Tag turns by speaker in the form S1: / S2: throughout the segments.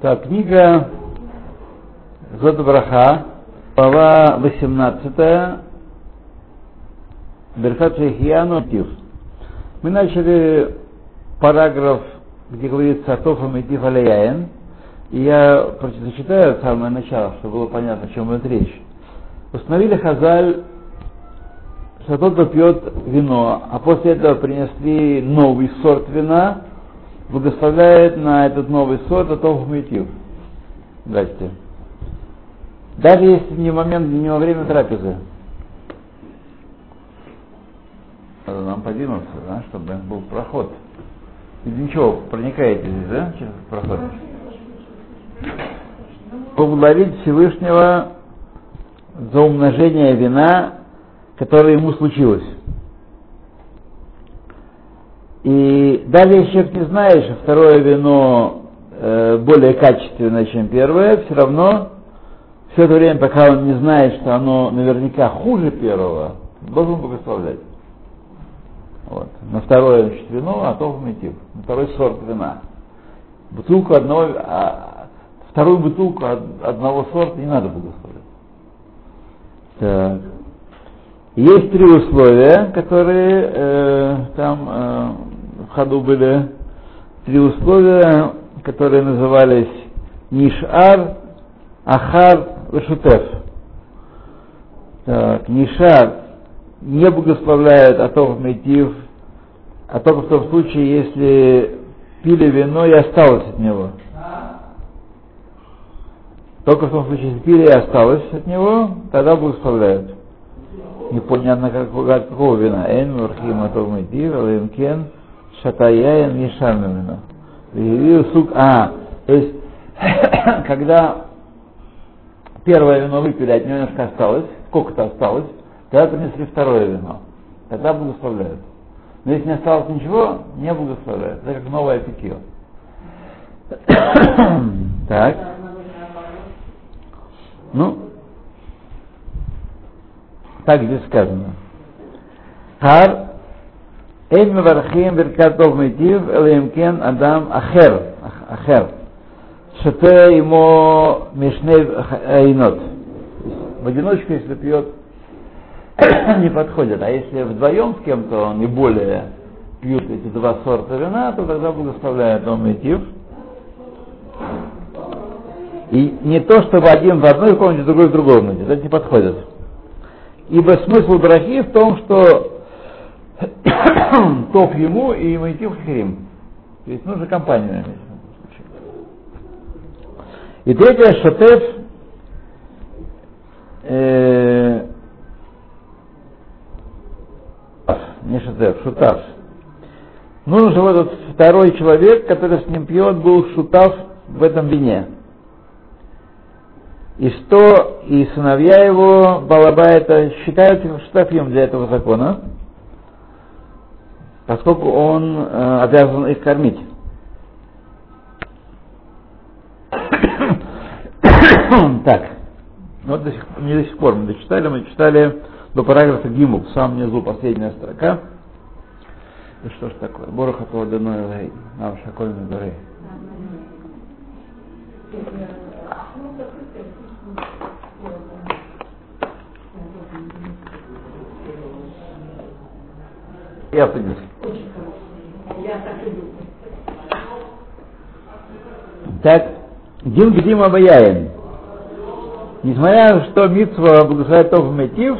S1: Так, книга Зодбраха, глава 18, Берхат Шейхияну Тив. Мы начали параграф, где говорится о Тофам и Тиф Алияен, и я зачитаю самое начало, чтобы было понятно, о чем идет речь. Установили Хазаль, что тот, пьет вино, а после этого принесли новый сорт вина, благословляет на этот новый сорт Атов Митив. Здрасте. Даже если не момент, не во время трапезы. Надо нам подвинуться, да, чтобы был проход. И ничего, проникаете здесь, да, через проход? Поблагодарить Всевышнего за умножение вина, которое ему случилось. И даже если человек не знает, что второе вино э, более качественное, чем первое, все равно все это время, пока он не знает, что оно наверняка хуже первого, должен благословлять. Вот. На второе значит, вино, а то мотив. На второй сорт вина. Бутылку одного, а, вторую бутылку одного сорта не надо благословлять. Так. Есть три условия, которые э, там э, ходу были. Три условия, которые назывались Нишар, Ахар, Вашутев. Так, Нишар не благословляют Атов Метив, а только в том случае, если пили вино и осталось от него. Только в том случае, если пили и осталось от него, тогда благословляют непонятно какого, какого вина. Эн мурхим атов митив, алимкен, шатаяен, мишарным вино. сук, а, то есть, когда первое вино выпили, от него немножко осталось, сколько-то осталось, тогда принесли второе вино. Тогда благословляют. Но если не осталось ничего, не благословляют. Это как новое питье. так. Ну, так здесь сказано. Хар Эйн мевархим беркат тов митив, элемкен адам ахер, ахер. Шате ему мишней айнот. В одиночку, если пьет, не подходит. А если вдвоем с кем-то и более пьют эти два сорта вина, то тогда благословляет он митив. И не то, чтобы один в одной комнате, другой в другой комнате. Это не подходит. Ибо смысл брахи в том, что топ ему и Майтив Хирим. То есть нужно компанию. И третье, шатеф, э, не шатеф, шутав. Нужен, чтобы этот второй человек, который с ним пьет, был шутав в этом вине и что и сыновья его Балабайта считаются штафим для этого закона, поскольку он э, обязан их кормить. так, вот до сих, не до сих пор мы дочитали, мы читали до параграфа Гиму, в самом низу последняя строка. И что ж такое? Бороха Павадыной Нам Шакольной горы. Я принес. Так, Дин Гдим Абаяем. Несмотря на что Митсва благословляет Тов Метив,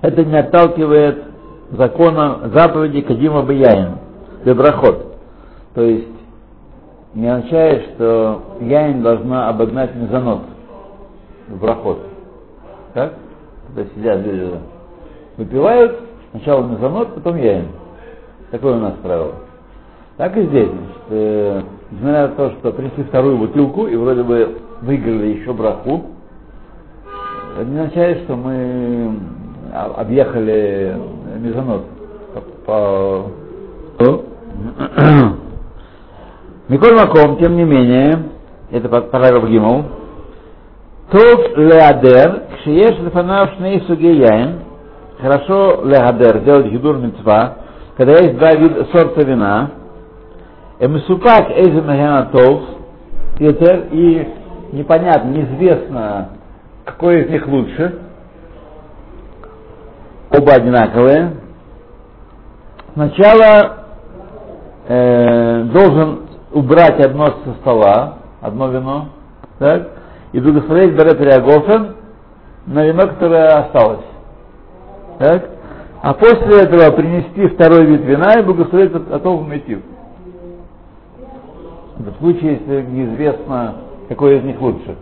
S1: это не отталкивает закона заповеди Кадима Абаяем, Доброход. То есть не означает, что яин должна обогнать мезонот в проход. Так? Когда сидят люди, выпивают, Сначала мезонот, потом яин. Такое у нас правило. Так и здесь. Значит, э, несмотря на то, что принесли вторую бутылку и вроде бы выиграли еще браху, это не означает, что мы объехали мезонот по. Миколь Маком, тем не менее, это параграф Гимов, Тов леадер, кшиеш лефанав шней суги яин, хорошо лехадер, делать гидур мецва, когда есть два вида сорта вина, Эмсупак Эйземахенатов, и непонятно, неизвестно, какой из них лучше. Оба одинаковые. Сначала э, должен убрать одно со стола, одно вино, так, и благословить Берет Реагофен на вино, которое осталось. Так? А после этого принести второй вид вина и благословить Атов Метив. В случае, если неизвестно, какой из них лучше.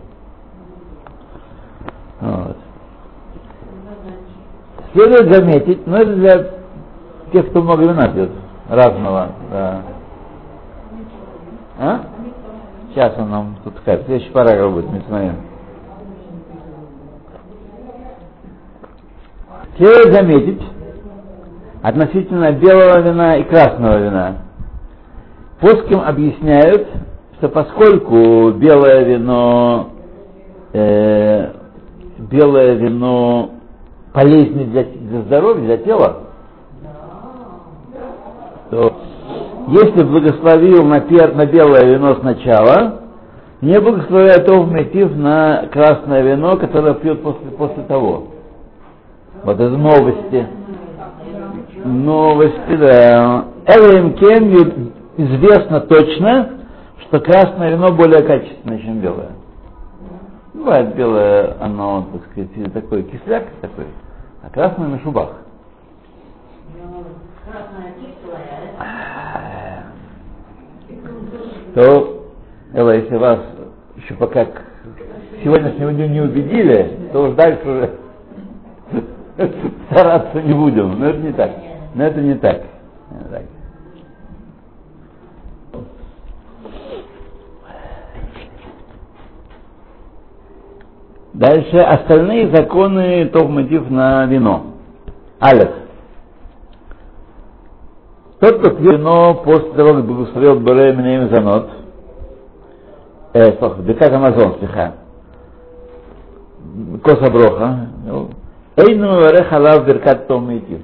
S1: Вот. Следует заметить, но это для тех, кто много вина пьет, разного, да. А? Сейчас он нам тут скажет. Следующий параграф будет, мы смотрим. Следует заметить относительно белого вина и красного вина. Поским объясняют, что поскольку белое вино э, белое вино полезнее для, для здоровья, для тела, то если благословил на, на белое вино сначала, не благословляет то мотив на красное вино, которое пьет после, после того. Вот это новости. Новости, да. Элэм Кен известно точно, что красное вино более качественное, чем белое. Бывает белое, оно, так сказать, такой кисляк такой, а красное на шубах. То, Элла, если вас еще пока к сегодняшнему дню не убедили, то уж дальше уже стараться не будем. Но это не так. Но это не так. Не так. Дальше остальные законы Товматив на вино. Алеф. Тот, кто пьет вино после того, как благословил Боре Минеем Занот, э, Бекат Амазон, слегка, Коса Броха, Эйну Варе Халав Беркат Товматив.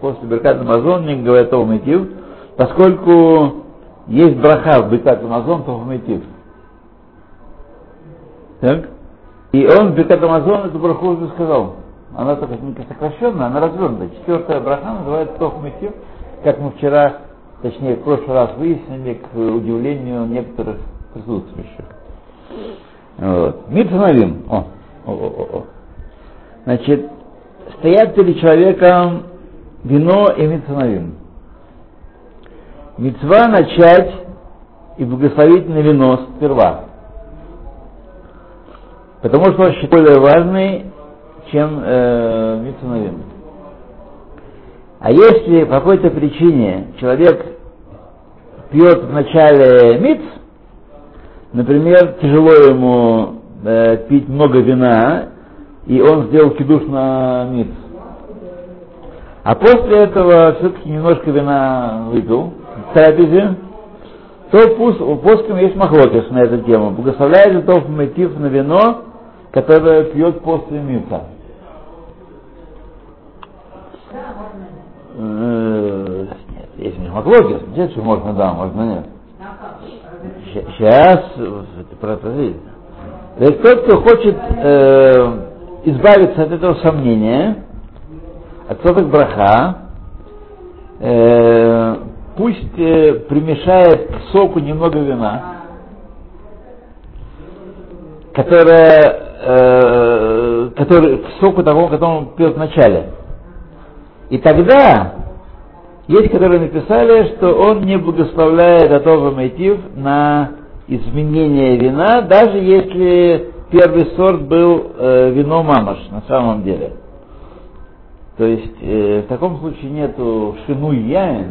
S1: После Беркат Амазон не говорит Товматив, поскольку есть браха в Беркат Амазон Товматив. Так? И он в Бекат Амазон эту браху уже сказал. Она только сокращенная, она развернутая. Четвертая браха называется Тох Митив, как мы вчера, точнее в прошлый раз выяснили, к удивлению некоторых присутствующих. Вот. Митсанавим. О, о, о, о. Значит, стоят перед человеком вино и митсанавим. Мецва начать и благословить на вино сперва. Потому что он считает более важный, чем э, Митсунавим. А если по какой-то причине человек пьет в начале миц, например, тяжело ему э, пить много вина, и он сделал кидуш на миц, а после этого все-таки немножко вина выпил в то пусть у плоском есть махлокис на эту тему. Благословляет это мотив на вино, которая пьет после мица. Э, нет, есть михмаклогис, нет, что можно, да, можно нет. Сейчас, видно. То есть тот, кто хочет э, избавиться от этого сомнения, от соток браха, э, пусть э, примешает к соку немного вина, которое э, который, к соку того, который он пьет в начале. И тогда есть, которые написали, что он не благословляет Атова Майтив на изменение вина, даже если первый сорт был э, вино мамаш на самом деле. То есть э, в таком случае нету шину яин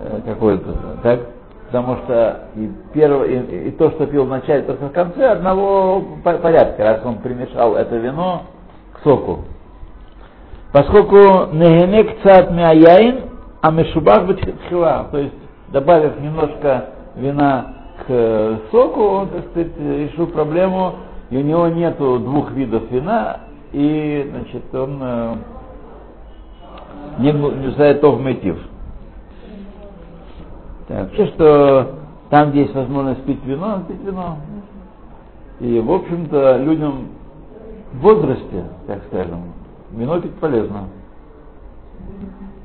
S1: э, какой-то, так? Потому что и, первое, и, и то, что пил в начале, то, что в конце, одного порядка, раз он примешал это вино к соку. Поскольку негенек цат мяяин, а мешубах бетхила, то есть добавив немножко вина к соку, он, так сказать, решил проблему, и у него нету двух видов вина, и, значит, он э, не, не знает то в. Так, все, что там, где есть возможность пить вино, пить вино. И, в общем-то, людям в возрасте, так скажем, вино пить полезно.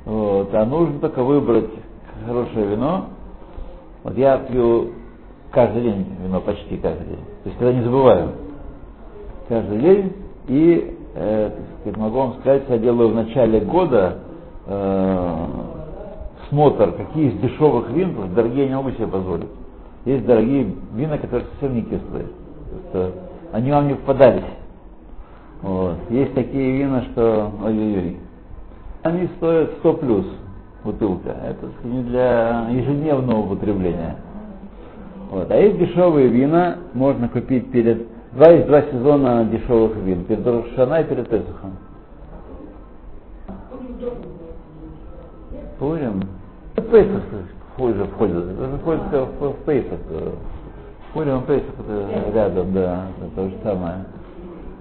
S1: Вот, а нужно только выбрать хорошее вино. Вот я пью каждый день вино, почти каждый день. То есть когда не забываю. Каждый день. И э, сказать, могу вам сказать, я делаю в начале года э, смотр, какие из дешевых вин, потому что дорогие не могу себе позволить. Есть дорогие вина, которые совсем не кислые. Просто они вам не попадались. Вот. Есть такие вина, что ой-ой-ой. Они стоят 100 плюс бутылка. Это не для ежедневного употребления. Вот. А есть дешевые вина, можно купить перед... Два есть два сезона дешевых вин. Перед Рошана и перед Песухом. Пурим? Песах хуже входит. Это входит в, в Песах. Пурим и Песах это рядом, да, это то же самое.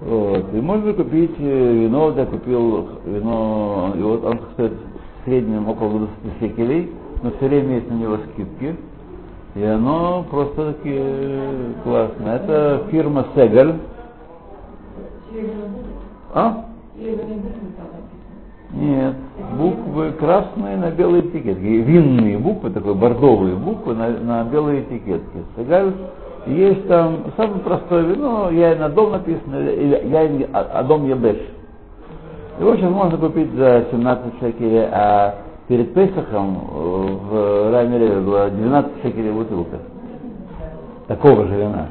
S1: Вот. И можно купить э, вино, я купил вино, и вот он стоит в среднем около 20 секелей, но все время есть на него скидки. И оно просто таки э, классно. Это фирма Сегаль. А? Нет, буквы красные на белой этикетке. Винные буквы, такой бордовые буквы на, на белой этикетке. Есть там самое простое вино, я на дом написано, я а дом ебеш. Его сейчас можно купить за 17 шекелей, а перед Песохом в Раймере было 12 шекелей бутылка. Такого же вина.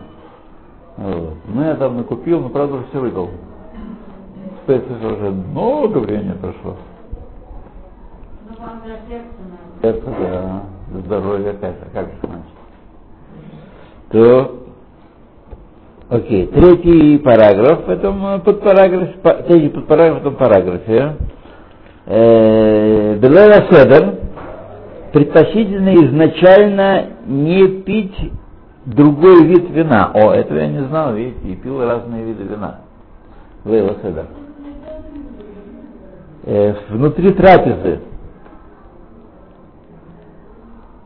S1: Вот. Ну, я там накупил, но правда все выпил. Песоха уже много времени прошло. Сердце, да. Здоровье, как, как же значит то Окей, третий параграф в этом подпараграфе, третий подпараграф в этом параграфе. Белера Седер предпочтительно изначально не пить другой вид вина. О, этого я не знал, видите, и пил разные виды вина. Лейла Седер. Э, внутри трапезы,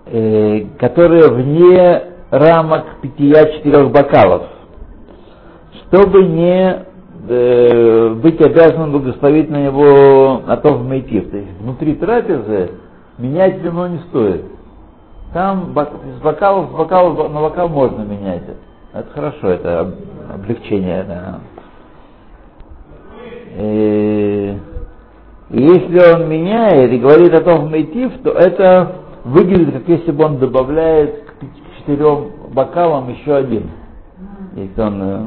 S1: э, которая вне рамок питья четырех бокалов, чтобы не э, быть обязанным благословить на него атов мейтив. То есть внутри трапезы менять вино не стоит. Там с бокалов, бокалов на бокал можно менять. Это хорошо, это облегчение. Да. И если он меняет и говорит о том мейтив, то это выглядит, как если бы он добавляет четырем бокалам еще один. Если он э,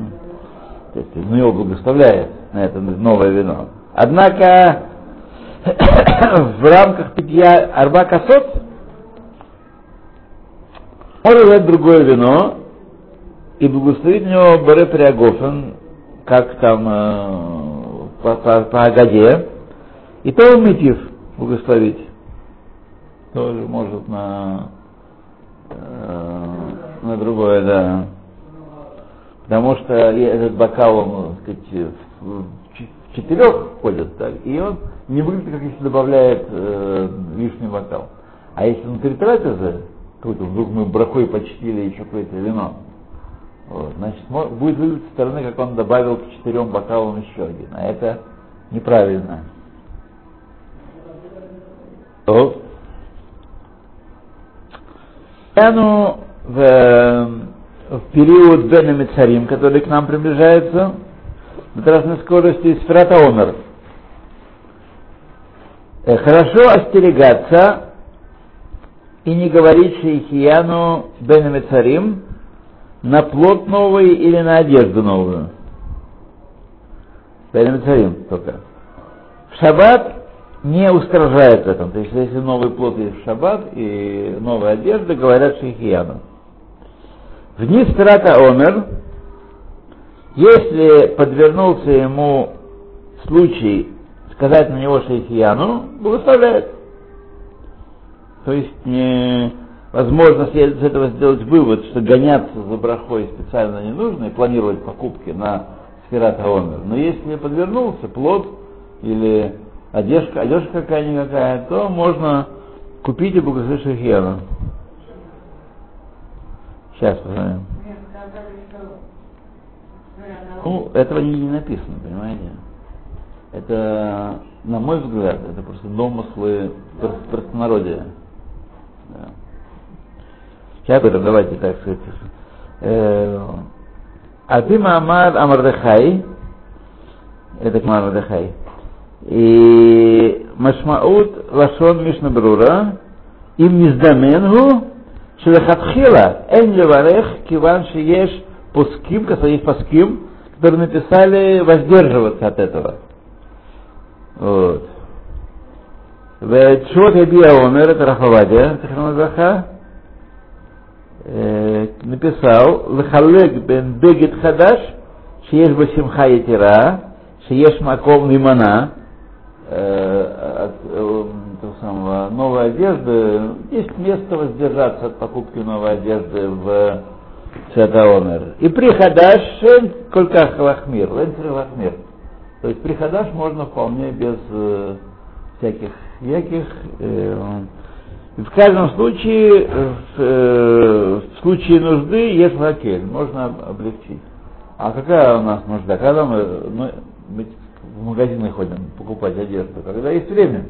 S1: ну, его благословляет на это новое вино. Однако в рамках питья арба косот может взять другое вино и благословить в него Боре Приагофен, как там э, по, по, по Агаде, и то мотив благословить. Тоже может на Э, на другое, да. Потому что этот бокал, он, так сказать, в четырех входит, так, и он не выглядит, как если добавляет э, лишний бокал. А если внутри трапезы, какой-то вдруг мы брахой почтили еще какое-то вино, вот, значит, будет выглядеть со стороны, как он добавил к четырем бокалам еще один. А это неправильно. То, Яну в, в период Бена Мецарим, который к нам приближается, на разной скорости Сферата Омер. Э, хорошо остерегаться и не говорить Шейхияну Бена Мецарим на плод новый или на одежду новую. Бена Мецарим только. В шаббат не устражает в этом. То есть, если новый плод есть в шаббат и новая одежда, говорят шейхияну. В дни Спирата Омер, если подвернулся ему случай сказать на него шейхияну, благословляет. То есть не, возможно с этого сделать вывод, что гоняться за брахой специально не нужно и планировать покупки на Сферата Омер. Но если подвернулся плод или одежда, одежда какая-никакая, то можно купить и благословить Шахьяна. Сейчас посмотрим. Ну, этого не, не написано, понимаете? Это, на мой взгляд, это просто домыслы прос- простонародия. Да. Сейчас давайте так сказать. Э, Альпима Амар Амардахай, это Амардахай, и Машмаут Лашон Мишнабрура, им низдаменгу, Шелахатхила, Эн Леварех, Киван Шиеш, Пуским, Касаих Паским, которые написали воздерживаться от этого. Вот. Чот Абия Омер, это Рахавадия, Тахрамазаха, э, написал, Лахалег бен Бегет Хадаш, Шиеш Басимха Етира, Шиеш Маком Лимана, Э, от э, самого, новой одежды, есть место воздержаться от покупки новой одежды в Шатаомер. И приходаш кольках лахмир, лентер лахмир. То есть приходаш можно вполне без э, всяких яких. Э, и в каждом случае, э, в, случае нужды, есть лакель, можно облегчить. А какая у нас нужда? Когда мы, мы в магазины ходим покупать одежду, когда есть время,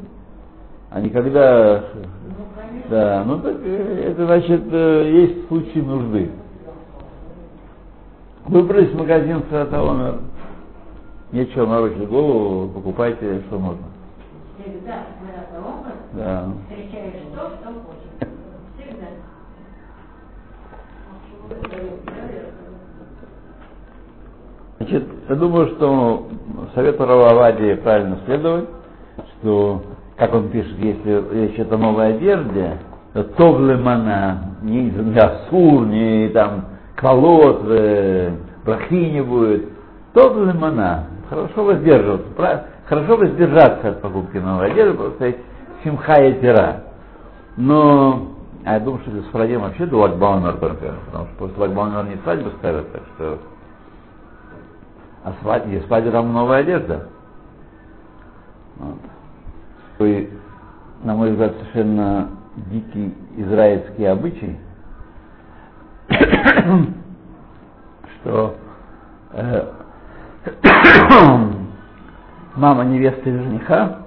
S1: а не когда... Да, ну так это значит, есть случаи нужды. Выбрались в магазин Саратаомер, нечего морочить голову, покупайте, что можно.
S2: Всегда
S1: Да.
S2: встречаешь
S1: Значит, я думаю, что совету Рававади правильно следовать, что, как он пишет, если речь идет о новой одежде, то тов лемана, не, не асур, не там колод, э, брахи не будет, тов лемана, хорошо воздерживаться, прав- хорошо воздержаться от покупки новой одежды, просто симха и тира. Но а я думаю, что для Сфарадим вообще до Лагбаумер только, потому что после Лагбаумер не свадьбу ставят, так что а свадьба, есть свадьба там новая одежда. Вот. И, на мой взгляд, совершенно дикий израильский обычай, что э, мама невесты жениха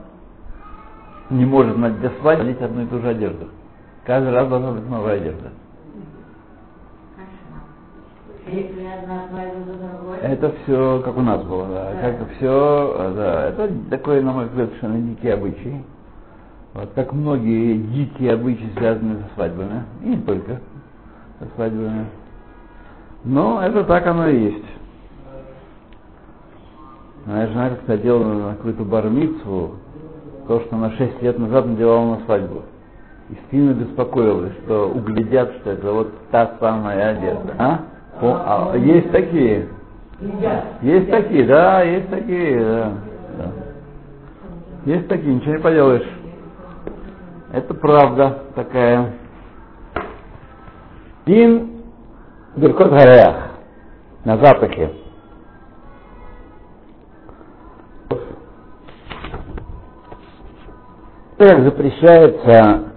S1: не может на для свадьбы надеть одну и ту же одежду. Каждый раз должна быть новая одежда. Это все как у нас было, да. Как все, да. Это такой, на мой взгляд, совершенно дикий обычай. Вот как многие дикие обычаи связаны со свадьбами. И не только со свадьбами. Но это так оно и есть. Моя жена как-то одела на какую-то бармицу то, что она 6 лет назад надевала на свадьбу. И сильно беспокоилась, что углядят, что это вот та самая одежда. А? А есть такие? Есть такие, да, есть такие, да. Есть такие, ничего не поделаешь. Это правда такая. Дин Беркот Гареах на запахе. Как запрещается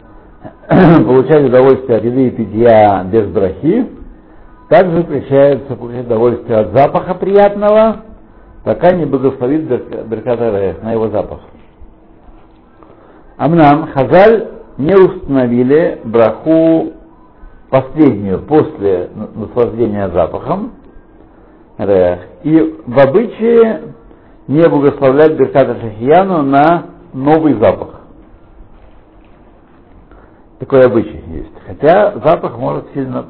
S1: получать удовольствие от еды и питья без брахи, также запрещается получать удовольствие от запаха приятного, пока не благословит Беркат Арех на его запах. Амнам Хазаль не установили браху последнюю после наслаждения запахом, Рех, и в обычае не благословлять Берката Шахияну на новый запах. Такой обычай есть. Хотя запах может сильно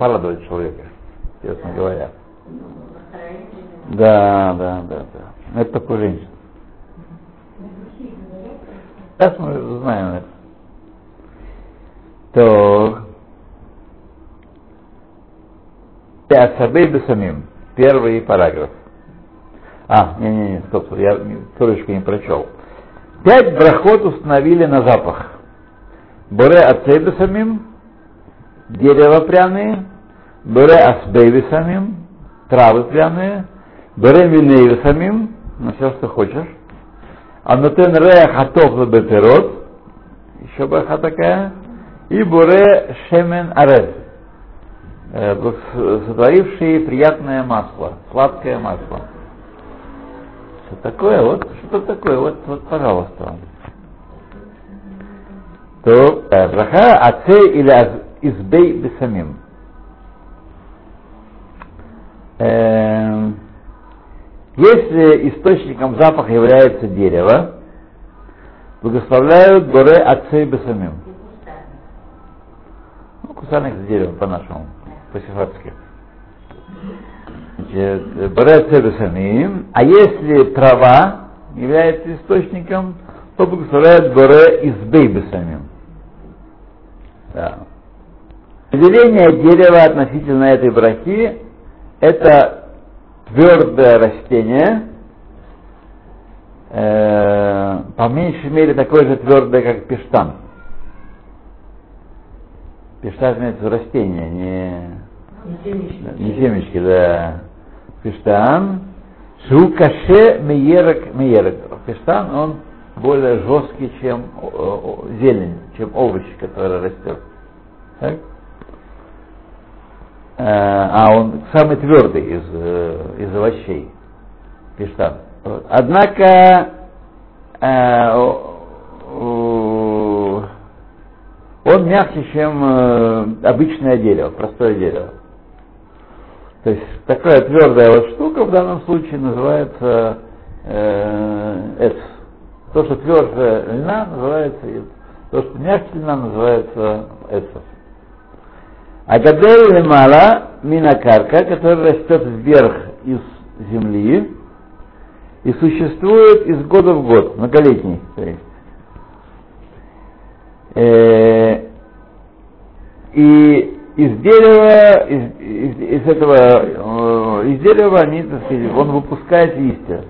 S1: порадовать человека, честно говоря. Да, да, да, да. Это такой женщина. Сейчас мы знаем это. То Асабей Бесамим. Первый параграф. А, не-не-не, стоп, я ссылочку не прочел. Пять брахот установили на запах. Боре ацей самим, дерево пряные, боре асбей самим, травы пряные, боре миней самим, на все, что хочешь. А нотен рея хатов бетерот, еще браха такая, и боре шемен арез. э, сотворивший приятное масло, сладкое масло. Что такое? Вот что такое? Вот, вот, пожалуйста. То э, браха аце или избей бесамим. Если источником запаха является дерево, благословляют горе отцы бесамим. Ну, кусарник с дерева по-нашему, по-сефардски. Значит, Боре отцы бесамим. А если трава является источником, то благословляют горе избей бесамим. Да. Определение дерева относительно этой брахи – это твердое растение, э, по меньшей мере такое же твердое, как пештан. Пештан имеется растение, не, не семечки, да. Пештан. Шу каше меерок меерок. Пештан, он более жесткий, чем о- зелень, чем овощ, который растет. Так? Э, а он самый твердый из, э, из овощей, пештан. Вот. Однако э, он мягче, чем э, обычное дерево, простое дерево. То есть такая твердая вот штука в данном случае называется э. То, что тверже льна, называется эц. То, что мягче льна, называется эцов. А гадель лемала минакарка, который растет вверх из земли и существует из года в год, многолетний, то есть. Э, и из дерева, из, из- из этого, э, из дерева они, так сказать, он выпускает листья.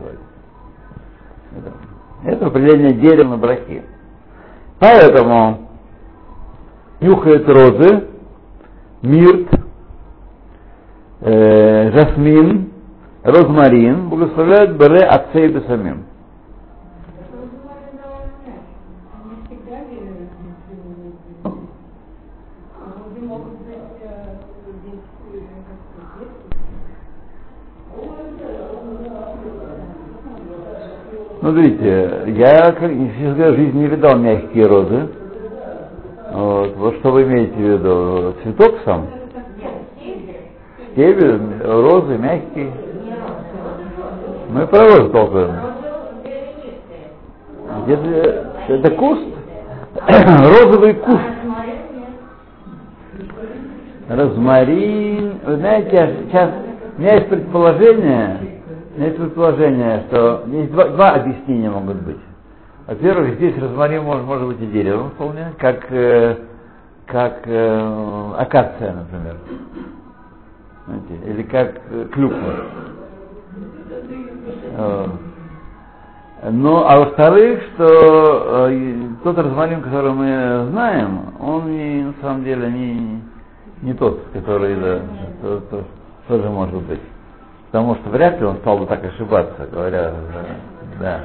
S1: Это, определение дерева на брахе. Поэтому нюхает розы, мирт, э, жасмин, розмарин, благословляют Бере Ацей Бесамим. Ну, смотрите, я как, честно говоря, в жизни не видал мягкие розы. Вот, вот что вы имеете в виду? Цветок сам? Стебель, розы, мягкие. Мы про розы толкаем. Это, это куст? Розовый куст. Розмарин. Вы знаете, сейчас у меня есть предположение, есть предположение, что есть два, два объяснения могут быть. Во-первых, здесь розмарин может, может быть и деревом вполне, как, э, как э, акация, например. Знаете, или как э, клюква. Ну, а во-вторых, что э, тот розмарин, который мы знаем, он не, на самом деле не, не тот, который да, то- то- тоже может быть. Потому что вряд ли он стал бы так ошибаться, говоря, да.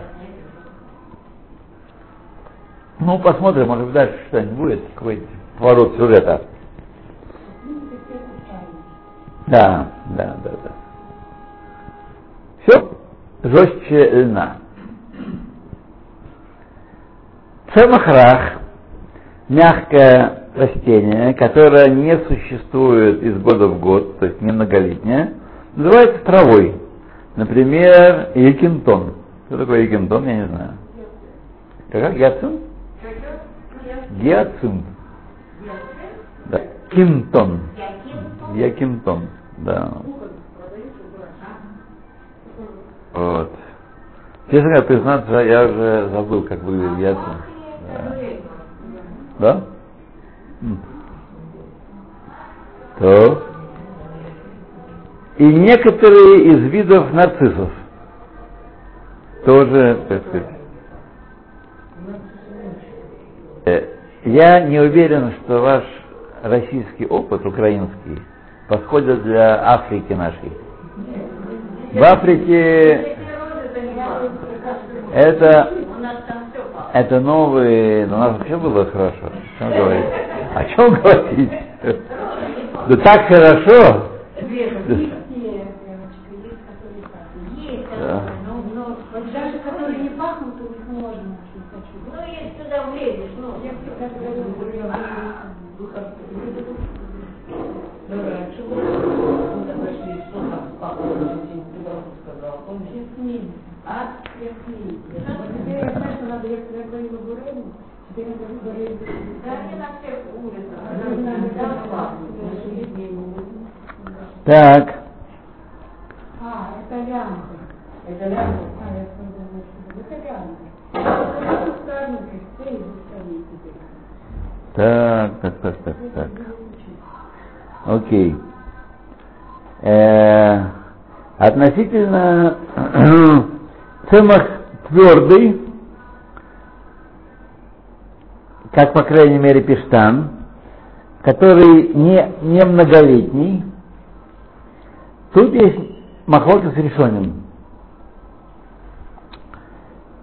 S1: Ну, посмотрим, может быть, дальше что-нибудь будет, какой-то поворот сюжета. Да, да, да, да. Все жестче льна. Цемахрах – мягкое растение, которое не существует из года в год, то есть не многолетнее, называется травой. Например, якинтон. Что такое якинтон, я не знаю. Как? Гиацинт? Гиацинт. Да. Кинтон. Якинтон. Да. Вот. Честно говоря, признаться, я уже забыл, как выглядит гиацинт. Да? Да? То. И некоторые из видов нарциссов тоже, так сказать, Э, я не уверен, что ваш российский опыт, украинский, подходит для Африки нашей. В Африке это, это новые, ну, у нас вообще было хорошо. О чем говорить? О чем говорить? Да так хорошо.
S2: Есть,
S1: Да.
S2: ну, ну, вот даже которые не пахнут, у них можно, если хочу. Ну, если туда влезешь, ну, я всегда говорю, Ясмин. А? Ясмин. Вот теперь я знаю, что надо, если я говорила Бурейну, теперь я говорю Бурейну. Да, не на всех улицах. Нам надо, да, классно.
S1: Так.
S2: А, это лямка. Это лямка? А, я это лямка.
S1: Так, так, так, так, так. Окей. Э, относительно цемах твердый, как по крайней мере пештан, который не, не многолетний, тут есть махлока с решением.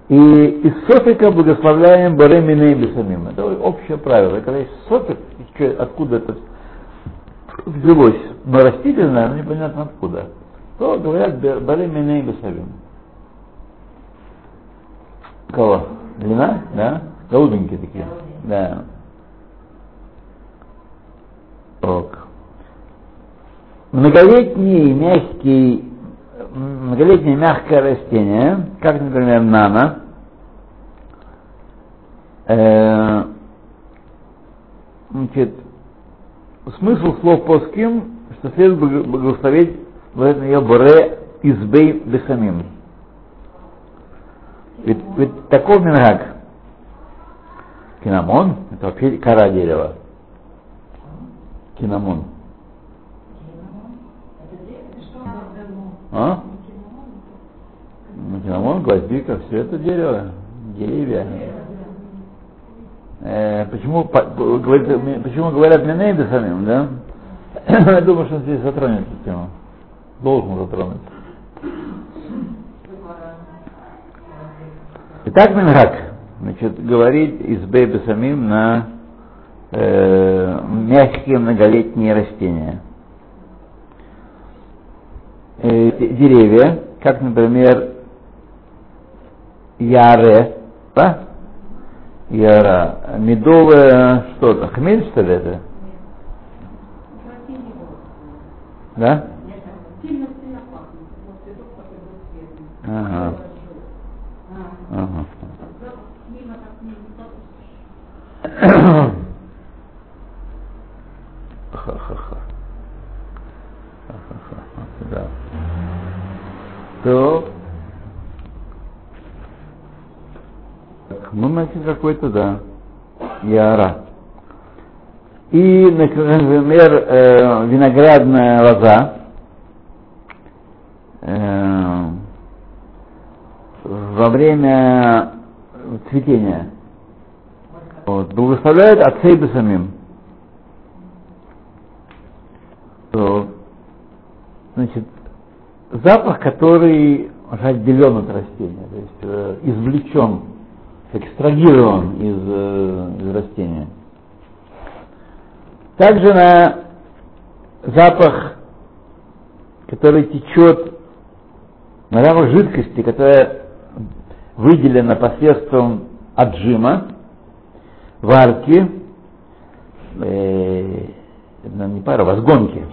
S1: И из софика благословляем Боремина и. Это общее правило. Когда есть софик, откуда это взялось, но растительное, но непонятно откуда, то говорят Боремина и. Кого? Длина? Да? Голубенькие такие. Да. Ок. Многолетний мягкий, многолетнее мягкое растение, как, например, нано, э, значит, смысл слов плоским, что следует благо- благословить в ее боре избей бесамим. Ведь, ведь такой мингак, кинамон, это вообще кора дерева. Кинамон. А? Ну, кинамон, гвоздика, все это дерево, деревья. Э, почему, по- говорит, почему говорят Минейда самим, да? Я думаю, что он здесь затронет эту тему. Должен затронуть. Итак, Мингак, значит, говорить из бейби самим на э, мягкие многолетние растения. Э, деревья, как, например, яре, да? Яра, медовое что-то, хмель, что ли, это? Да? Ага.
S2: А,
S1: ага.
S2: запах мимо так не пахнет.
S1: Ха-ха-ха. Ха-ха-ха. Да. То. Так, Ну, значит, какой-то, да. Яра. И, например, э, виноградная лоза. э, во время цветения. Вот, благословляют отцей бы самим. Значит, запах, который отделен от растения, то есть э, извлечен, экстрагирован из, э, из растения. Также на запах, который течет, на запах жидкости, которая выделена посредством отжима, варки, э, ну, не пара, возгонки.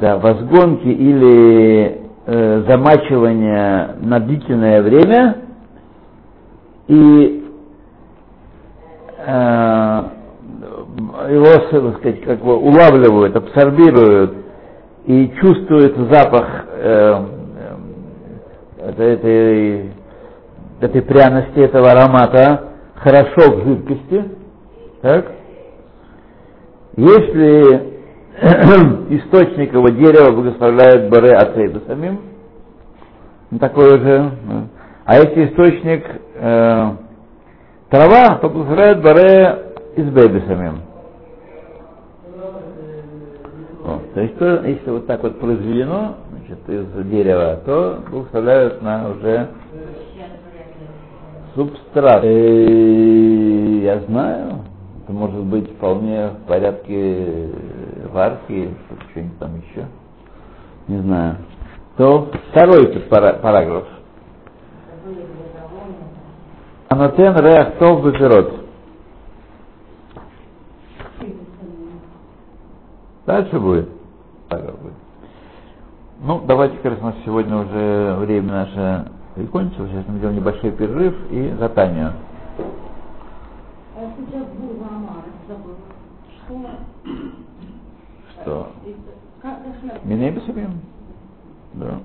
S1: Да, возгонки или э, замачивания на длительное время и э, его, так сказать, как бы улавливают, абсорбируют и чувствуют запах э, э, этой, этой, пряности, этого аромата хорошо в жидкости. Так? Если источник его дерева благословляет Баре Ацейда самим, ну, такой же, ну, а если источник э, трава, то благословляет Баре из Бэби самим. Вот, то есть, то, если вот так вот произведено значит, из дерева, то благословляют на уже субстрат. Э, я знаю, это может быть вполне в порядке варки или что-нибудь там еще. Не знаю. То второй параграф. Анатен реах тов бефирот. Дальше будет. Параграф будет. Ну, давайте, как раз у нас сегодня уже время наше закончилось. Сейчас мы сделаем небольшой перерыв и затанию.
S2: А сейчас был Амар, забыл. Что?
S1: Что?
S2: И- как- как-
S1: Миней Да.